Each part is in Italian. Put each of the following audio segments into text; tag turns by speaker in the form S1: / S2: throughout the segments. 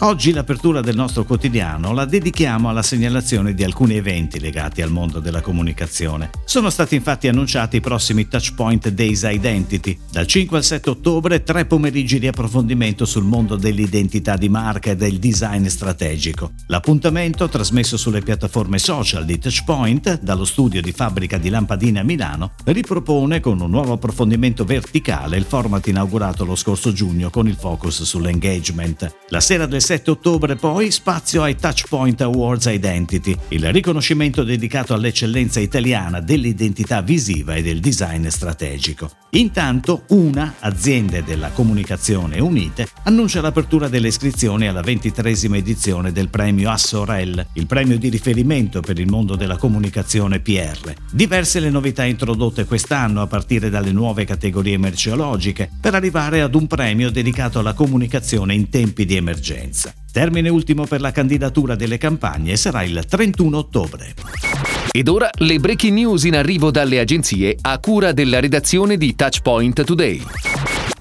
S1: Oggi l'apertura del nostro quotidiano la dedichiamo alla segnalazione di alcuni eventi legati al mondo della comunicazione. Sono stati infatti annunciati i prossimi Touchpoint Days Identity. Dal 5 al 7 ottobre tre pomeriggi di approfondimento sul mondo dell'identità di marca e del design strategico. L'appuntamento, trasmesso sulle piattaforme social di Touchpoint, dallo studio di fabbrica di lampadine a Milano, ripropone con un nuovo approfondimento verticale il format inaugurato lo scorso giugno con il focus sull'engagement. La sera del 7 ottobre poi spazio ai Touchpoint Awards Identity, il riconoscimento dedicato all'eccellenza italiana dell'identità visiva e del design strategico. Intanto una, aziende della comunicazione unite, annuncia l'apertura delle iscrizioni alla ventitresima edizione del premio Assorel, il premio di riferimento per il mondo della comunicazione PR. Diverse le novità introdotte quest'anno a partire dalle nuove categorie merceologiche, per arrivare ad un premio dedicato alla comunicazione in tempi di emergenza scadenza. Termine ultimo per la candidatura delle campagne sarà il 31 ottobre.
S2: Ed ora le breaking news in arrivo dalle agenzie a cura della redazione di Touchpoint Today.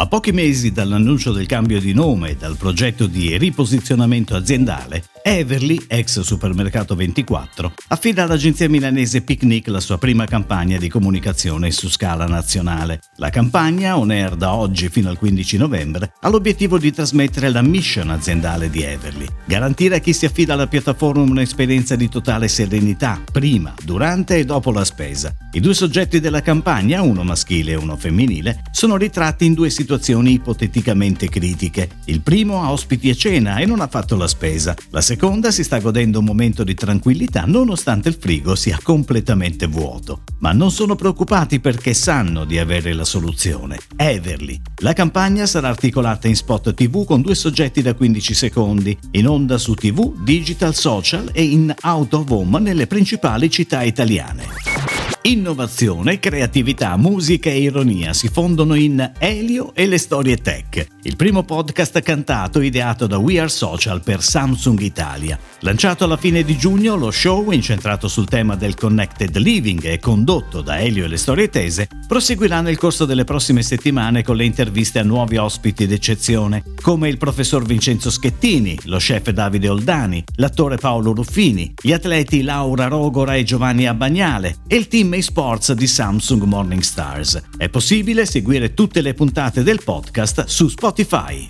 S1: A pochi mesi dall'annuncio del cambio di nome e dal progetto di riposizionamento aziendale, Everly, ex Supermercato 24, affida all'agenzia milanese Picnic la sua prima campagna di comunicazione su scala nazionale. La campagna, on air da oggi fino al 15 novembre, ha l'obiettivo di trasmettere la mission aziendale di Everly, garantire a chi si affida alla piattaforma un'esperienza di totale serenità, prima, durante e dopo la spesa. I due soggetti della campagna, uno maschile e uno femminile, sono ritratti in due situazioni situazioni ipoteticamente critiche. Il primo ha ospiti a cena e non ha fatto la spesa. La seconda si sta godendo un momento di tranquillità nonostante il frigo sia completamente vuoto. Ma non sono preoccupati perché sanno di avere la soluzione. Everly. La campagna sarà articolata in spot TV con due soggetti da 15 secondi, in onda su TV, digital, social e in out of home nelle principali città italiane. Innovazione, creatività, musica e ironia si fondono in Elio e le storie tech, il primo podcast cantato ideato da We Are Social per Samsung Italia. Lanciato alla fine di giugno, lo show, incentrato sul tema del connected living e condotto da Elio e le storie tese, proseguirà nel corso delle prossime settimane con le interviste a nuovi ospiti d'eccezione, come il professor Vincenzo Schettini, lo chef Davide Oldani, l'attore Paolo Ruffini, gli atleti Laura Rogora e Giovanni Abbagnale e il team eSports di Samsung Morning Stars. È possibile seguire tutte le puntate del podcast su Spotify.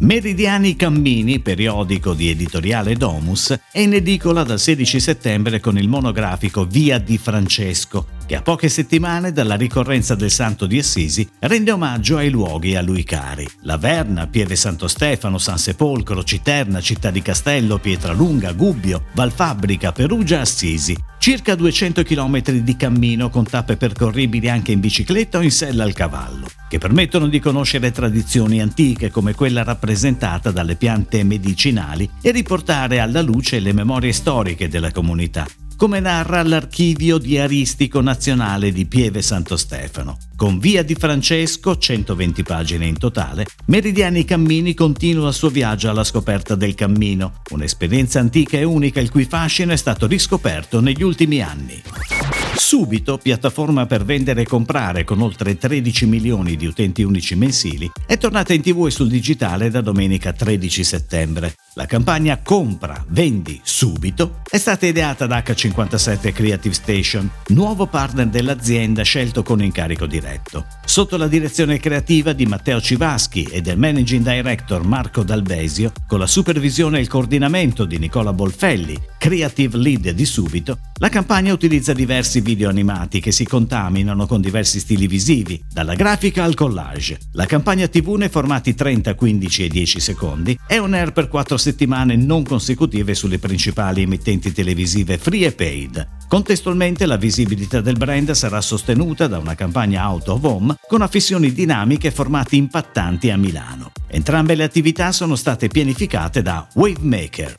S1: Meridiani Cammini, periodico di editoriale Domus, è in edicola dal 16 settembre con il monografico Via di Francesco, che a poche settimane dalla ricorrenza del Santo di Assisi rende omaggio ai luoghi a lui cari. Laverna, Pieve Santo Stefano, San Sepolcro, Citerna, Città di Castello, Pietralunga, Gubbio, Valfabbrica, Perugia, Assisi. Circa 200 km di cammino con tappe percorribili anche in bicicletta o in sella al cavallo, che permettono di conoscere tradizioni antiche come quella rappresentata dalle piante medicinali e riportare alla luce le memorie storiche della comunità come narra l'archivio diaristico nazionale di Pieve Santo Stefano. Con Via di Francesco, 120 pagine in totale, Meridiani Cammini continua il suo viaggio alla scoperta del cammino, un'esperienza antica e unica il cui fascino è stato riscoperto negli ultimi anni. Subito, piattaforma per vendere e comprare con oltre 13 milioni di utenti unici mensili, è tornata in tv e sul digitale da domenica 13 settembre. La campagna Compra, vendi subito è stata ideata da H57 Creative Station, nuovo partner dell'azienda scelto con incarico diretto. Sotto la direzione creativa di Matteo Civaschi e del managing director Marco Dalbesio, con la supervisione e il coordinamento di Nicola Bolfelli, creative lead di Subito, la campagna utilizza diversi video animati che si contaminano con diversi stili visivi, dalla grafica al collage. La campagna TV nei formati 30, 15 e 10 secondi è on air per 4 settimane non consecutive sulle principali emittenti televisive free e paid. Contestualmente la visibilità del brand sarà sostenuta da una campagna out of home con affissioni dinamiche e formati impattanti a Milano. Entrambe le attività sono state pianificate da Wavemaker.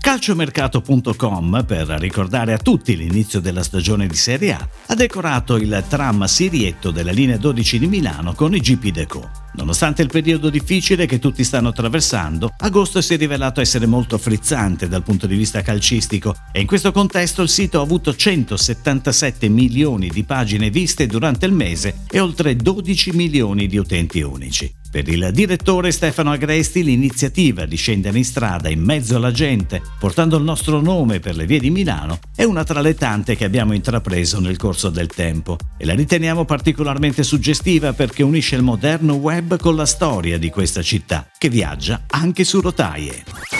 S1: Calciomercato.com, per ricordare a tutti l'inizio della stagione di Serie A, ha decorato il tram Sirietto della linea 12 di Milano con i GP Deco. Nonostante il periodo difficile che tutti stanno attraversando, agosto si è rivelato essere molto frizzante dal punto di vista calcistico e in questo contesto il sito ha avuto 177 milioni di pagine viste durante il mese e oltre 12 milioni di utenti unici. Per il direttore Stefano Agresti l'iniziativa di scendere in strada in mezzo alla gente, portando il nostro nome per le vie di Milano, è una tra le tante che abbiamo intrapreso nel corso del tempo e la riteniamo particolarmente suggestiva perché unisce il moderno web con la storia di questa città, che viaggia anche su rotaie.